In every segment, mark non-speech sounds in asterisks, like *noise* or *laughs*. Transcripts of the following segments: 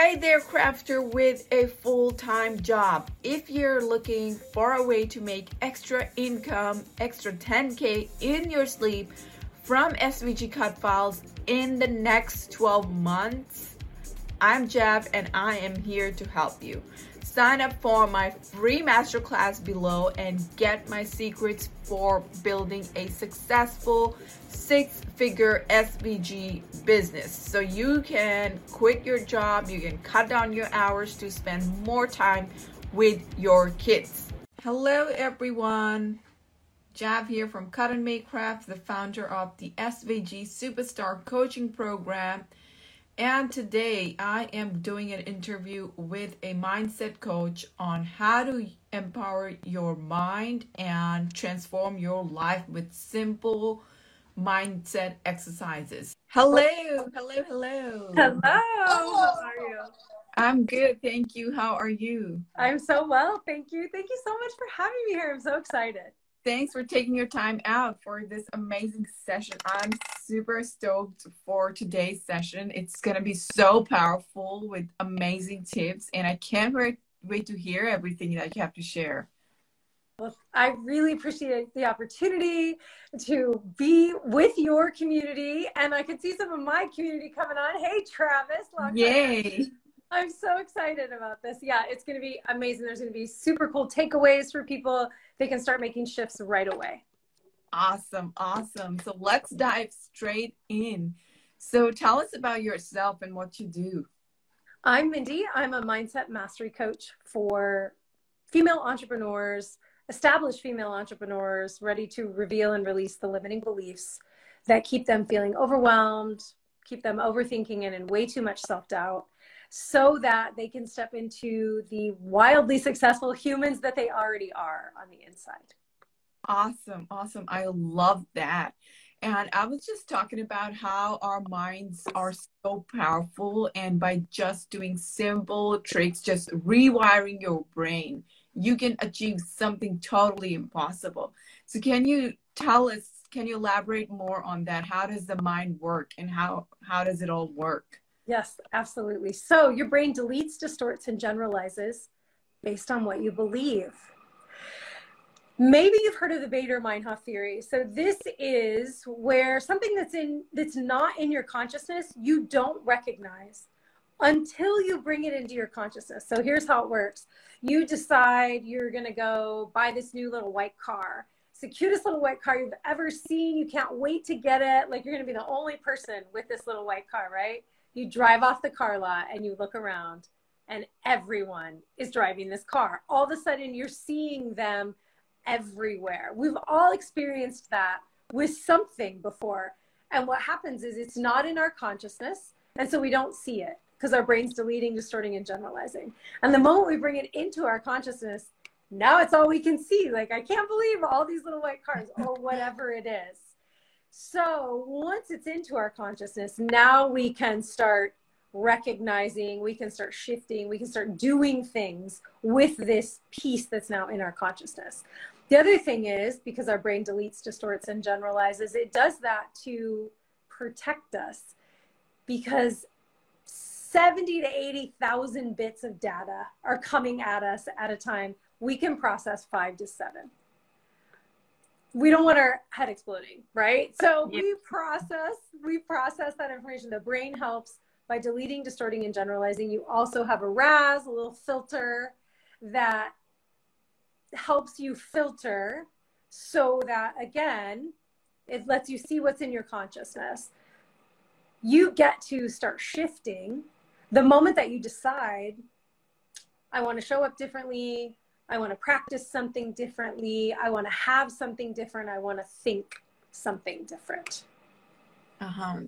Hey there, crafter with a full time job. If you're looking for a way to make extra income, extra 10K in your sleep from SVG cut files in the next 12 months, I'm Jeff and I am here to help you. Sign up for my free masterclass below and get my secrets for building a successful six figure SVG business. So you can quit your job, you can cut down your hours to spend more time with your kids. Hello, everyone. Jav here from Cut and Make Craft, the founder of the SVG Superstar Coaching Program. And today I am doing an interview with a mindset coach on how to empower your mind and transform your life with simple mindset exercises. Hello, hello, hello. Hello. How are you? I'm good, thank you. How are you? I'm so well, thank you. Thank you so much for having me here. I'm so excited. Thanks for taking your time out for this amazing session. I'm super stoked for today's session. It's going to be so powerful with amazing tips, and I can't wait, wait to hear everything that you have to share. Well, I really appreciate the opportunity to be with your community, and I can see some of my community coming on. Hey, Travis! Yay! I'm so excited about this. Yeah, it's going to be amazing. There's going to be super cool takeaways for people. They can start making shifts right away. Awesome, awesome. So let's dive straight in. So tell us about yourself and what you do. I'm Mindy. I'm a mindset mastery coach for female entrepreneurs established female entrepreneurs ready to reveal and release the limiting beliefs that keep them feeling overwhelmed, keep them overthinking and in way too much self doubt, so that they can step into the wildly successful humans that they already are on the inside. Awesome. Awesome. I love that. And I was just talking about how our minds are so powerful, and by just doing simple tricks, just rewiring your brain, you can achieve something totally impossible. So can you tell us, can you elaborate more on that? How does the mind work and how, how does it all work? Yes, absolutely. So your brain deletes, distorts, and generalizes based on what you believe. Maybe you've heard of the Baader-Meinhof theory. So this is where something that's in that's not in your consciousness you don't recognize until you bring it into your consciousness. So here's how it works you decide you're going to go buy this new little white car. It's the cutest little white car you've ever seen. You can't wait to get it. Like you're going to be the only person with this little white car, right? You drive off the car lot and you look around and everyone is driving this car. All of a sudden you're seeing them everywhere. We've all experienced that with something before. And what happens is it's not in our consciousness. And so we don't see it because our brain's deleting, distorting, and generalizing. And the moment we bring it into our consciousness, now it's all we can see. Like, I can't believe all these little white cars or whatever it is. So once it's into our consciousness, now we can start recognizing, we can start shifting, we can start doing things with this piece that's now in our consciousness. The other thing is because our brain deletes, distorts, and generalizes, it does that to protect us because 70 to 80,000 bits of data are coming at us at a time. We can process five to seven. We don't want our head exploding, right? So we process, we process that information. The brain helps by deleting, distorting, and generalizing. You also have a RAS, a little filter that helps you filter so that again, it lets you see what's in your consciousness. You get to start shifting the moment that you decide, I want to show up differently, I want to practice something differently, I want to have something different, I want to think something different. Uh-huh.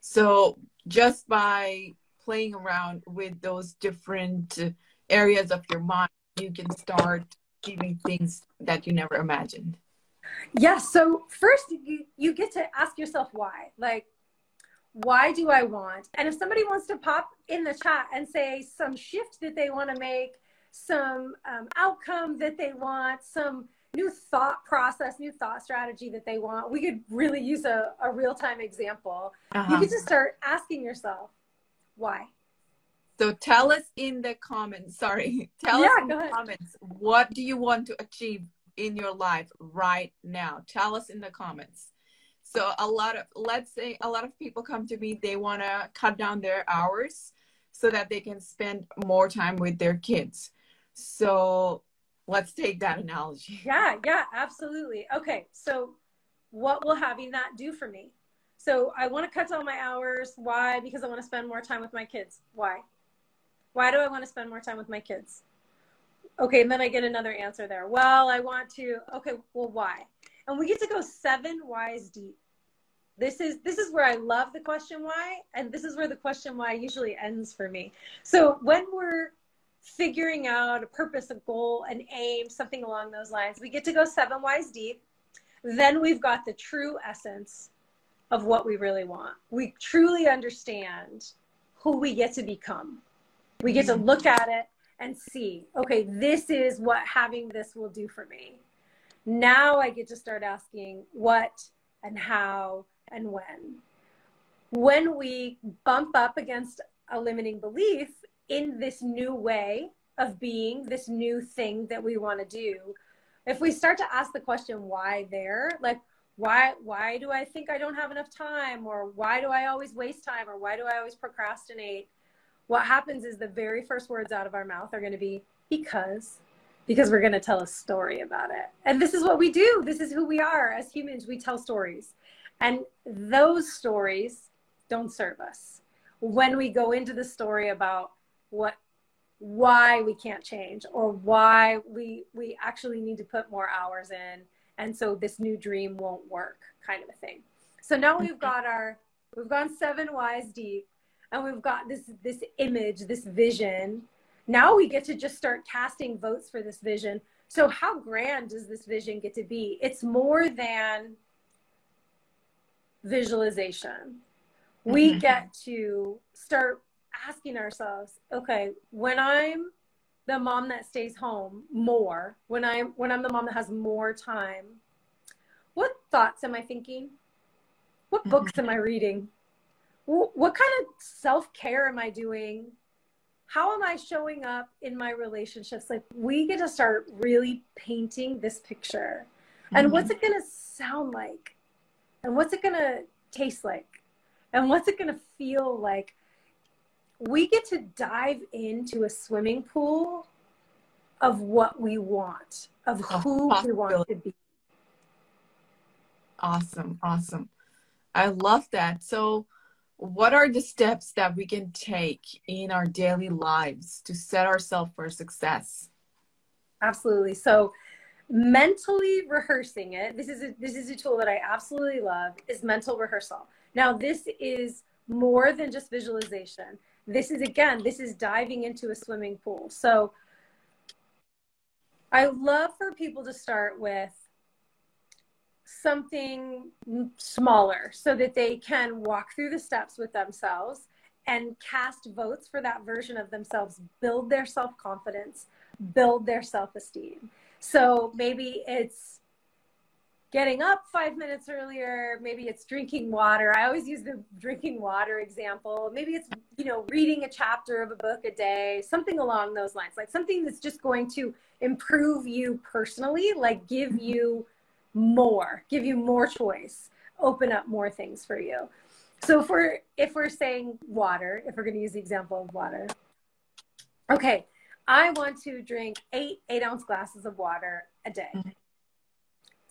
So just by playing around with those different areas of your mind, you can start achieving things that you never imagined. Yes. Yeah, so first you, you get to ask yourself why. Like, why do I want? And if somebody wants to pop in the chat and say some shift that they want to make, some um, outcome that they want, some new thought process, new thought strategy that they want, we could really use a, a real time example. Uh-huh. You could just start asking yourself, why? So tell us in the comments, sorry, *laughs* tell Yeah, us in the ahead. comments, what do you want to achieve in your life right now? Tell us in the comments. So a lot of, let's say a lot of people come to me, they want to cut down their hours so that they can spend more time with their kids. So let's take that analogy. *laughs* Yeah, yeah, absolutely. Okay, so what will having that do for me? So I want to cut down my hours. Why? Because I want to spend more time with my kids. Why? Why do I want to spend more time with my kids? Okay, and then I get another answer there. Well, I want to. Okay, well, why? And we get to go seven whys deep. This is this is where I love the question why, and this is where the question why usually ends for me. So when we're figuring out a purpose, a goal, an aim, something along those lines, we get to go seven whys deep. Then we've got the true essence of what we really want. We truly understand who we get to become. We get to look at it and see, okay, this is what having this will do for me. Now I get to start asking what and how and when. When we bump up against a limiting belief in this new way of being, this new thing that we want to do, if we start to ask the question why there, like why why do I think I don't have enough time or why do I always waste time or why do I always procrastinate? What happens is the very first words out of our mouth are going to be because because we're going to tell a story about it. And this is what we do. This is who we are as humans. We tell stories. And those stories don't serve us. When we go into the story about what why we can't change or why we we actually need to put more hours in and so this new dream won't work kind of a thing. So now we've got our we've gone seven whys deep and we've got this this image, this vision. Now we get to just start casting votes for this vision. So how grand does this vision get to be? It's more than visualization. We Mhm. get to start asking ourselves, okay, when I'm the mom that stays home more, when I'm when I'm the mom that has more time, what thoughts am I thinking? What mm-hmm. books am I reading? What kind of self-care am I doing? How am I showing up in my relationships? Like we get to start really painting this picture. And what's mm-hmm. it going to sound like? And what's it going to taste like? And what's it going to feel like? We get to dive into a swimming pool of what we want, of who we want to be. Awesome, awesome. I love that. So, what are the steps that we can take in our daily lives to set ourselves for success? Absolutely. So mentally rehearsing it, this is a, this is a tool that I absolutely love is mental rehearsal. Now this is more than just visualization. This is again, this is diving into a swimming pool. So I love for people to start with something smaller so that they can walk through the steps with themselves and cast votes for that version of themselves, build their self confidence, build their self esteem. So maybe it's getting up five minutes earlier, maybe it's drinking water. I always use the drinking water example. Maybe it's, you know, reading a chapter of a book a day, something along those lines, like something that's just going to improve you personally, like give mm-hmm. you more, give you more choice, open up more things for you. So if we're if we're saying water, if we're going to use the example of water, okay, I want to drink eight eight ounce glasses of water a day. Mm-hmm.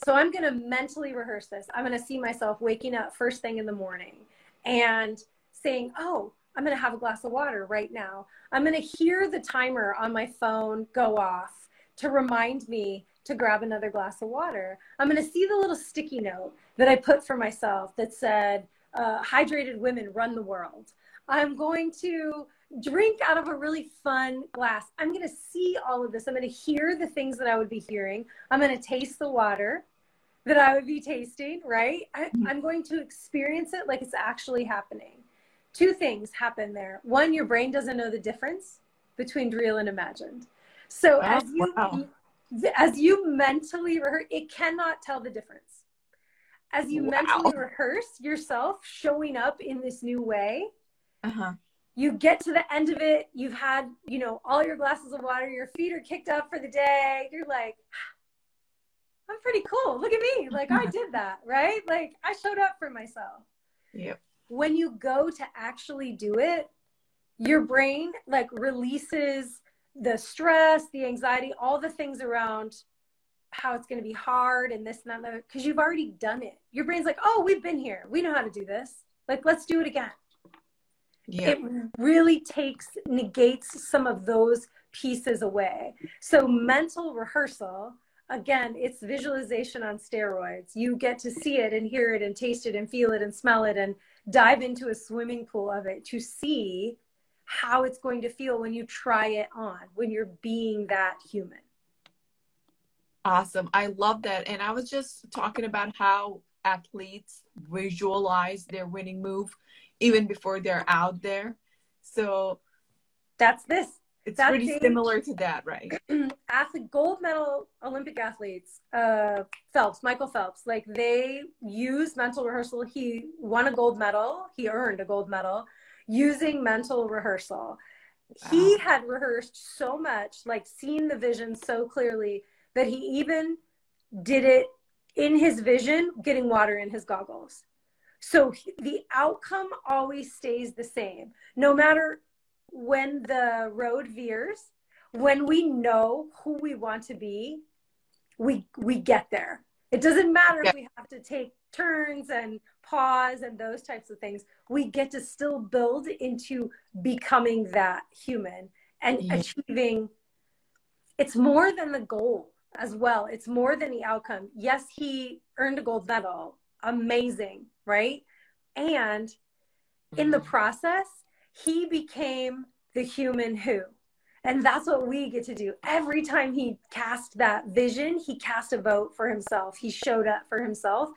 So I'm going to mentally rehearse this. I'm going to see myself waking up first thing in the morning and saying, "Oh, I'm going to have a glass of water right now." I'm going to hear the timer on my phone go off to remind me to grab another glass of water. I'm going to see the little sticky note that I put for myself that said, uh, hydrated women run the world. I'm going to drink out of a really fun glass. I'm going to see all of this. I'm going to hear the things that I would be hearing. I'm going to taste the water that I would be tasting, right? I, I'm going to experience it like it's actually happening. Two things happen there. One, your brain doesn't know the difference between real and imagined. So Oh, as you wow. as you mentally rehearse, it cannot tell the difference. As you Wow. mentally rehearse yourself showing up in this new way, Uh huh. you get to the end of it, you've had, you know, all your glasses of water, your feet are kicked up for the day. You're like, I'm pretty cool. Look at me. Like I did *laughs* that, right? Like I showed up for myself. Yep. When you go to actually do it, your brain like releases the stress, the anxiety, all the things around how it's going to be hard and this and that because you've already done it. Your brain's like, oh, we've been here. We know how to do this. Like, let's do it again. Yeah. It really takes, negates some of those pieces away. So, mental rehearsal, again, it's visualization on steroids. You get to see it and hear it and taste it and feel it and smell it and dive into a swimming pool of it to see how it's going to feel when you try it on, when you're being that human. Awesome. I love that. And I was just talking about how athletes visualize their winning move even before they're out there. So that's this. It's that's pretty similar to that, right? *clears throat* Athlete, gold medal Olympic athletes, uh, Phelps, Michael Phelps, like they use mental rehearsal. He won a gold medal. He earned a gold medal using mental rehearsal. Wow. He had rehearsed so much, like seen the vision so clearly that he even did it in his vision, getting water in his goggles. So he, the outcome always stays the same. No matter when the road veers, when we know who we want to be, we we get there. It doesn't matter yeah. if we have to take turns and pause and those types of things. We get to still build into becoming that human and yeah. achieving. It's more than the goal as well. It's more than the outcome. Yes, he earned a gold medal. Amazing, right? And in the mm-hmm. process, he became the human who. And that's what we get to do. Every time he cast that vision, he cast a vote for himself. He showed up for himself.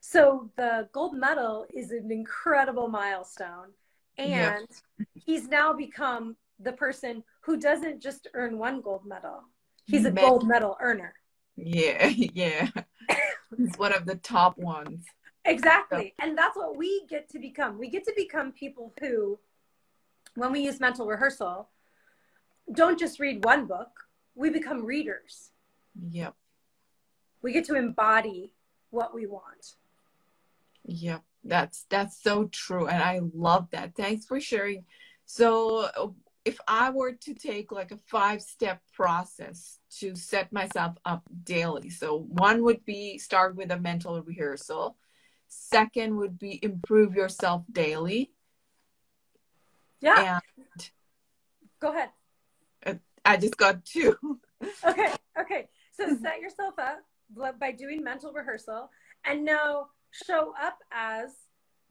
So the gold medal is an incredible milestone. And he's now become the person who doesn't just earn one gold medal, he's a gold medal earner. Yeah, *laughs* yeah. he's one of the top ones. Exactly. And that's what we get to become. We get to become people who, when we use mental rehearsal, don't just read one book, we become readers. Yep. We get to embody what we want. Yep, that's that's so true, and I love that. Thanks for sharing. So, uh, if I were to take like a five-step process to set myself up daily, so one would be start with a mental rehearsal. Second would be improve yourself daily. Yeah. And go ahead. I just got two. *laughs* okay. Okay. So set yourself up by doing mental rehearsal, and now show up as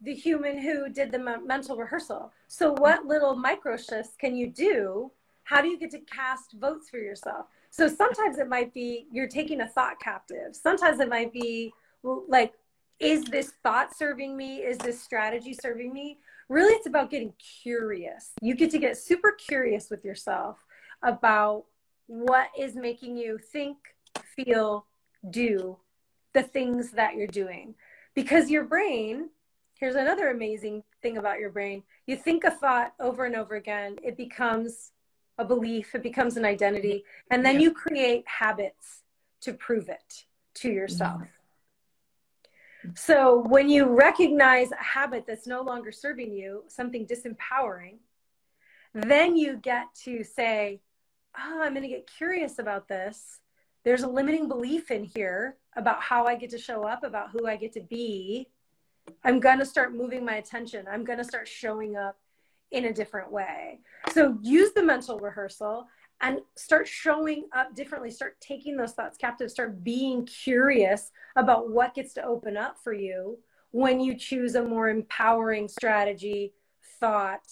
the human who did the mental rehearsal. So, what little micro shifts can you do? How do you get to cast votes for yourself? So, sometimes it might be you're taking a thought captive. Sometimes it might be like, is this thought serving me? Is this strategy serving me? Really, it's about getting curious. You get to get super curious with yourself about what is making you think, feel, do the things that you're doing because your brain here's another amazing thing about your brain you think a thought over and over again it becomes a belief it becomes an identity and then you create habits to prove it to yourself mm-hmm. So when you recognize a habit that's no longer serving you something disempowering then you get to say oh i'm going to get curious about this there's a limiting belief in here about how I get to show up, about who I get to be. I'm going to start moving my attention. I'm going to start showing up in a different way. So use the mental rehearsal and start showing up differently. Start taking those thoughts captive. Start being curious about what gets to open up for you when you choose a more empowering strategy, thought,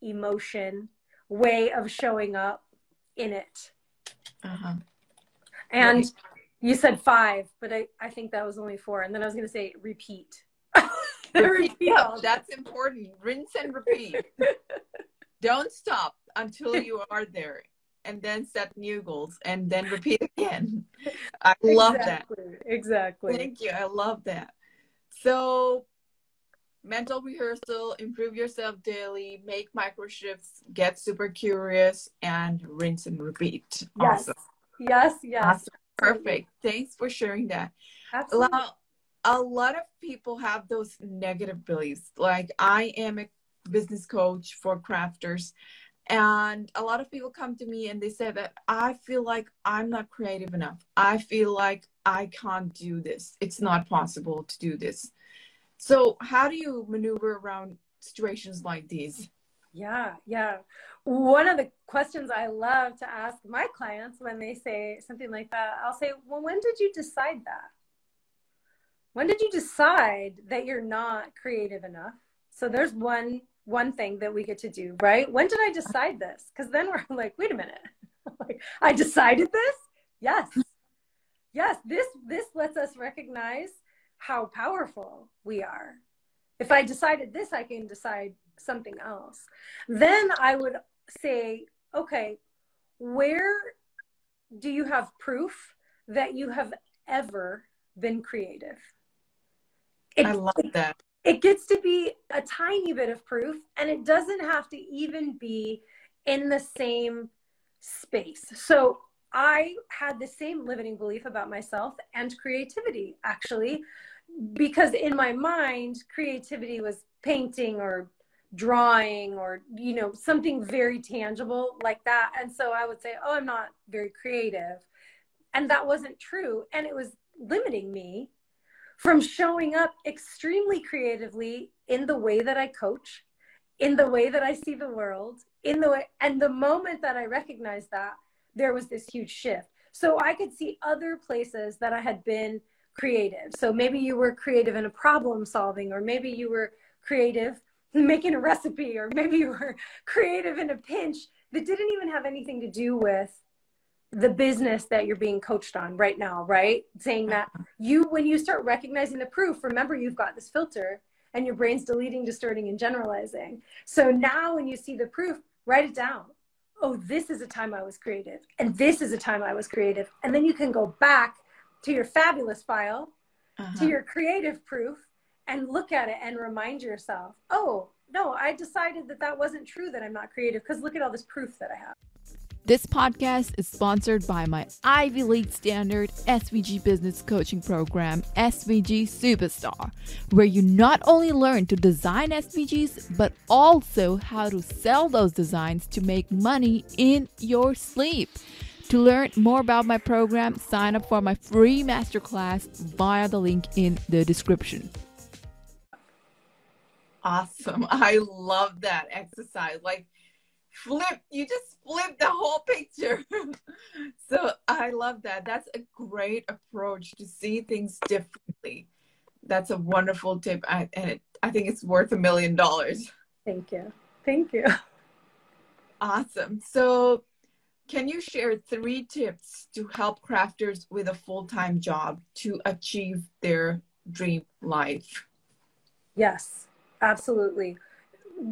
emotion, way of showing up in it. Uh-huh. And right. you said five, but I, I think that was only four. And then I was going to say repeat. *laughs* repeat. Yeah, that's important. Rinse and repeat. *laughs* Don't stop until you are there and then set new goals and then repeat again. *laughs* I love that. Exactly. Thank you. I love that. So mental rehearsal, improve yourself daily, make micro shifts, get super curious, and rinse and repeat. Yes. Awesome. Yes, yes. Awesome. Perfect. Thanks for sharing that. Absolutely. Well, a lot of people have those negative beliefs. Like, I am a business coach for crafters. And a lot of people come to me and they say that I feel like I'm not creative enough. I feel like I can't do this. It's not possible to do this. So, how do you maneuver around situations like these? Yeah, yeah. One of the questions I love to ask my clients when they say something like that, I'll say, Well, when did you decide that? When did you decide that you're not creative enough? So, there's one one thing that we get to do, right? When did I decide this? Because then we're *laughs* like, wait a minute. *laughs* like, I decided this? Yes. Yes, this this lets us recognize how powerful we are. If I decided this, I can decide something else. Then I would say, okay, where do you have proof that you have ever been creative? It, I love that it gets to be a tiny bit of proof and it doesn't have to even be in the same space. So I had the same limiting belief about myself and creativity actually because in my mind creativity was painting or drawing or you know something very tangible like that and so I would say oh I'm not very creative and that wasn't true and it was limiting me from showing up extremely creatively in the way that I coach, in the way that I see the world, in the way, and the moment that I recognized that, there was this huge shift. So I could see other places that I had been creative. So maybe you were creative in a problem solving, or maybe you were creative making a recipe, or maybe you were *laughs* creative in a pinch that didn't even have anything to do with the business that you're being coached on right now, right? Saying that you, when you start recognizing the proof, remember you've got this filter and your brain's deleting, distorting, and generalizing. So now when you see the proof, write it down. Oh, this is a time I was creative, and this is a time I was creative. And then you can go back to your fabulous file, uh-huh. to your creative proof, and look at it and remind yourself, oh, no, I decided that that wasn't true, that I'm not creative, because look at all this proof that I have. This podcast is sponsored by my Ivy League standard SVG business coaching program, SVG Superstar, where you not only learn to design SVGs, but also how to sell those designs to make money in your sleep. To learn more about my program, sign up for my free masterclass via the link in the description. Awesome. I love that exercise. Like, flip you just flip the whole picture. *laughs* So i love that. That's a great approach to see things differently. That's a wonderful tip I, and it, i think it's worth a million dollars. Thank you. Thank you. *laughs* Awesome. So can you share three tips to help crafters with a full-time job to achieve their dream life? Yes absolutely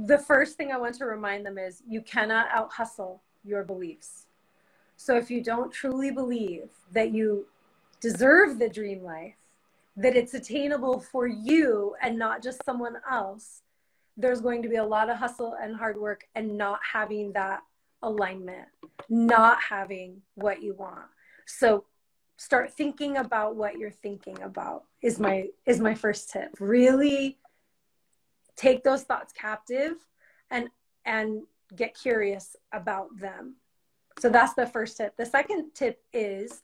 the first thing I want to remind them is you cannot out hustle your beliefs. So if you don't truly believe that you deserve the dream life, that it's attainable for you and not just someone else, there's going to be a lot of hustle and hard work and not having that alignment, not having what you want. So start thinking about what you're thinking about is my is my first tip. Really take those thoughts captive and and get curious about them. So that's the first tip. The second tip is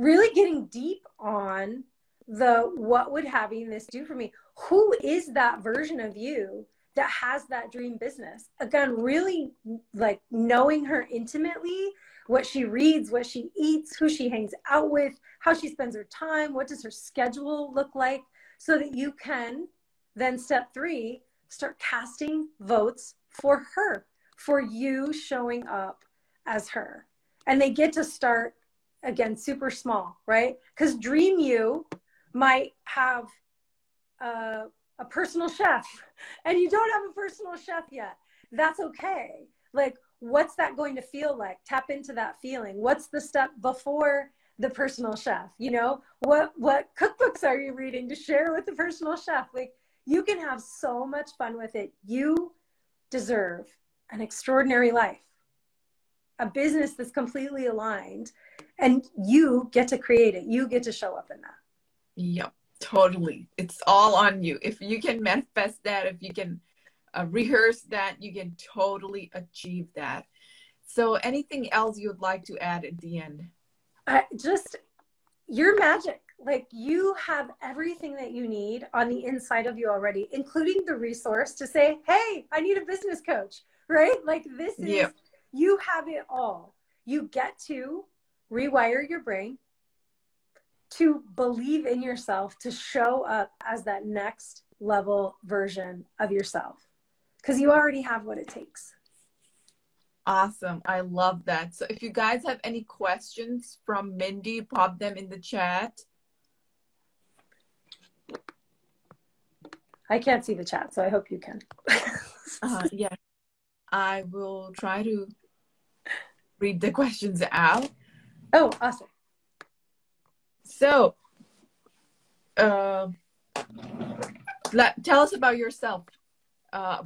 really getting deep on the what would having this do for me? Who is that version of you that has that dream business? Again really like knowing her intimately what she reads what she eats who she hangs out with how she spends her time what does her schedule look like so that you can then step three start casting votes for her, for you showing up as her. And they get to start again super small, right? Because Dream You might have a, a personal chef *laughs* and you don't have a personal chef yet. That's okay. Like, what's that going to feel like? Tap into that feeling. What's the step before the personal chef? You know, what what cookbooks are you reading to share with the personal chef? Like, You can have so much fun with it. You deserve an extraordinary life, a business that's completely aligned, and you get to create it. You get to show up in that. Yep, totally. It's all on you. If you can manifest that, if you can uh, rehearse that, you can totally achieve that. So, anything else you would like to add at the end? Uh, just you're magic. Like you have everything that you need on the inside of you already, including the resource to say, Hey, I need a business coach, *laughs* right? Like this is, yep. you have it all. You get to rewire your brain to believe in yourself, to show up as that next level version of yourself because you already have what it takes. Awesome. I love that. So if you guys have any questions from Mindy, pop them in the chat. I can't see the chat, so I hope you can. uh, *laughs* yeah. I will try to read the questions out. Oh, awesome. So, uh, let, tell us about yourself. Uh,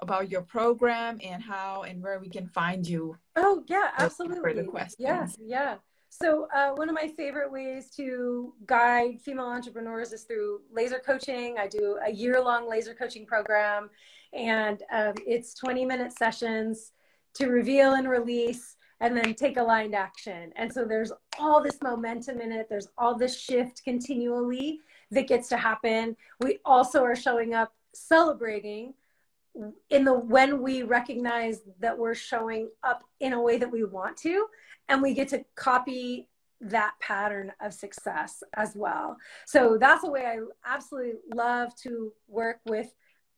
about your program and how and where we can find you. Oh yeah, absolutely. For the questions. Yeah, yeah. So uh, one of my favorite ways to guide female entrepreneurs is through laser coaching. I do a year-long laser coaching program, and um, it's 20-minute sessions to reveal and release, and then take aligned action. And so there's all this momentum in it. There's all this shift continually that gets to happen. We also are showing up celebrating in the when we recognize that we're showing up in a way that we want to and we get to copy that pattern of success as well so that's the way i absolutely love to work with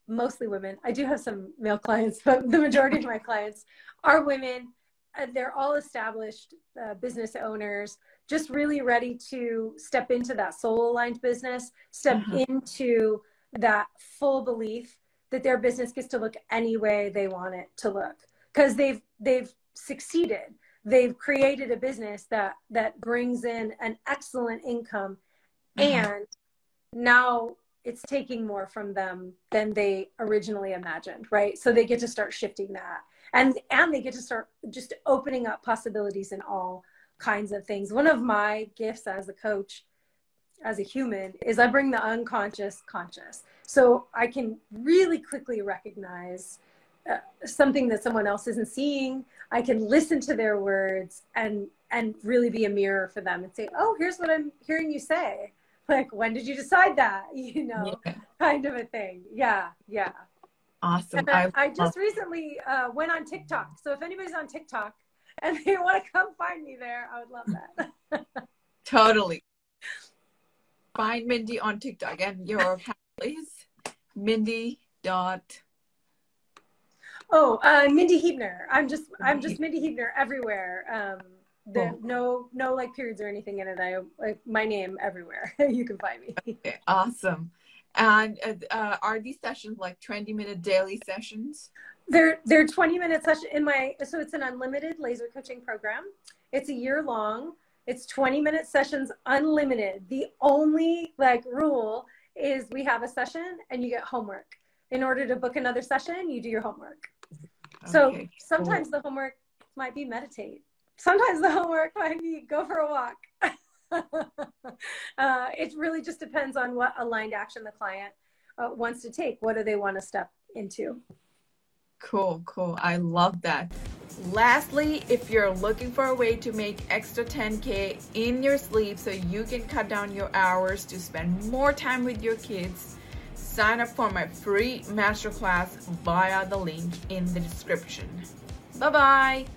mostly women i do have some male clients but the majority of my clients are women they're all established uh, business owners just really ready to step into that soul aligned business step mm-hmm. into that full belief that their business gets to look any way they want it to look. Because they've they've succeeded. They've created a business that that brings in an excellent income mm-hmm. and now it's taking more from them than they originally imagined right? So they get to start shifting that. And and they get to start just opening up possibilities in all kinds of things. One of my gifts as a coach as a human is i bring the unconscious conscious so I can really quickly recognize uh, something that someone else isn't seeing. I can listen to their words and and really be a mirror for them and say, "Oh, here's what I'm hearing you say." Like, when did you decide that? *laughs* You know, yeah. kind of a thing. Yeah, yeah. Awesome. I, I, just recently uh, went on TikTok. So if anybody's on TikTok and they *laughs* want to come find me there, I would love that. *laughs* totally. Find Mindy on TikTok and your please. Mindy dot. Oh, uh, Mindy Huebner. I'm just I'm just Mindy Huebner everywhere. Um, the, oh. no no like periods or anything in it. I like my name everywhere. *laughs* you can find me. Okay, awesome. And uh, uh, are these sessions like 20 minute daily sessions? They're they're 20 minute session in my so it's an unlimited laser coaching program. It's a year long. It's 20 minute sessions unlimited. The only like rule is we have a session and you get homework. In order to book another session, you do your homework. Okay, so sometimes cool. the homework might be meditate. Sometimes the *laughs* homework might be go for a walk. *laughs* uh, it really just depends on what aligned action the client uh, wants to take. What do they want to step into? Cool, cool. I love that. Lastly, if you're looking for a way to make extra 10K in your sleep so you can cut down your hours to spend more time with your kids, sign up for my free masterclass via the link in the description. Bye bye.